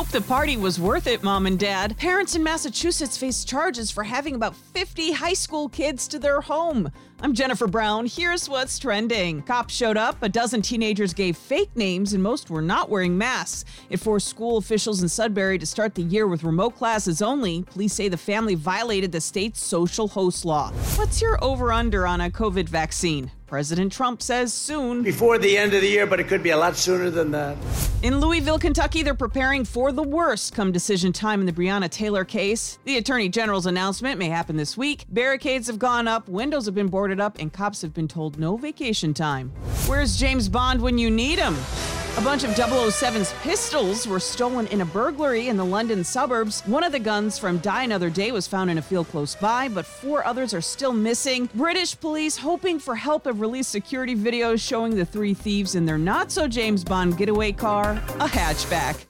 Hope the party was worth it, mom and dad. Parents in Massachusetts face charges for having about 50 high school kids to their home. I'm Jennifer Brown. Here's what's trending. Cops showed up, a dozen teenagers gave fake names, and most were not wearing masks. It forced school officials in Sudbury to start the year with remote classes only. Police say the family violated the state's social host law. What's your over under on a COVID vaccine? President Trump says soon. Before the end of the year, but it could be a lot sooner than that. In Louisville, Kentucky, they're preparing for the worst come decision time in the Breonna Taylor case. The Attorney General's announcement may happen this week. Barricades have gone up, windows have been boarded up, and cops have been told no vacation time. Where's James Bond when you need him? A bunch of 007's pistols were stolen in a burglary in the London suburbs. One of the guns from Die Another Day was found in a field close by, but four others are still missing. British police, hoping for help, have released security videos showing the three thieves in their not so James Bond getaway car, a hatchback.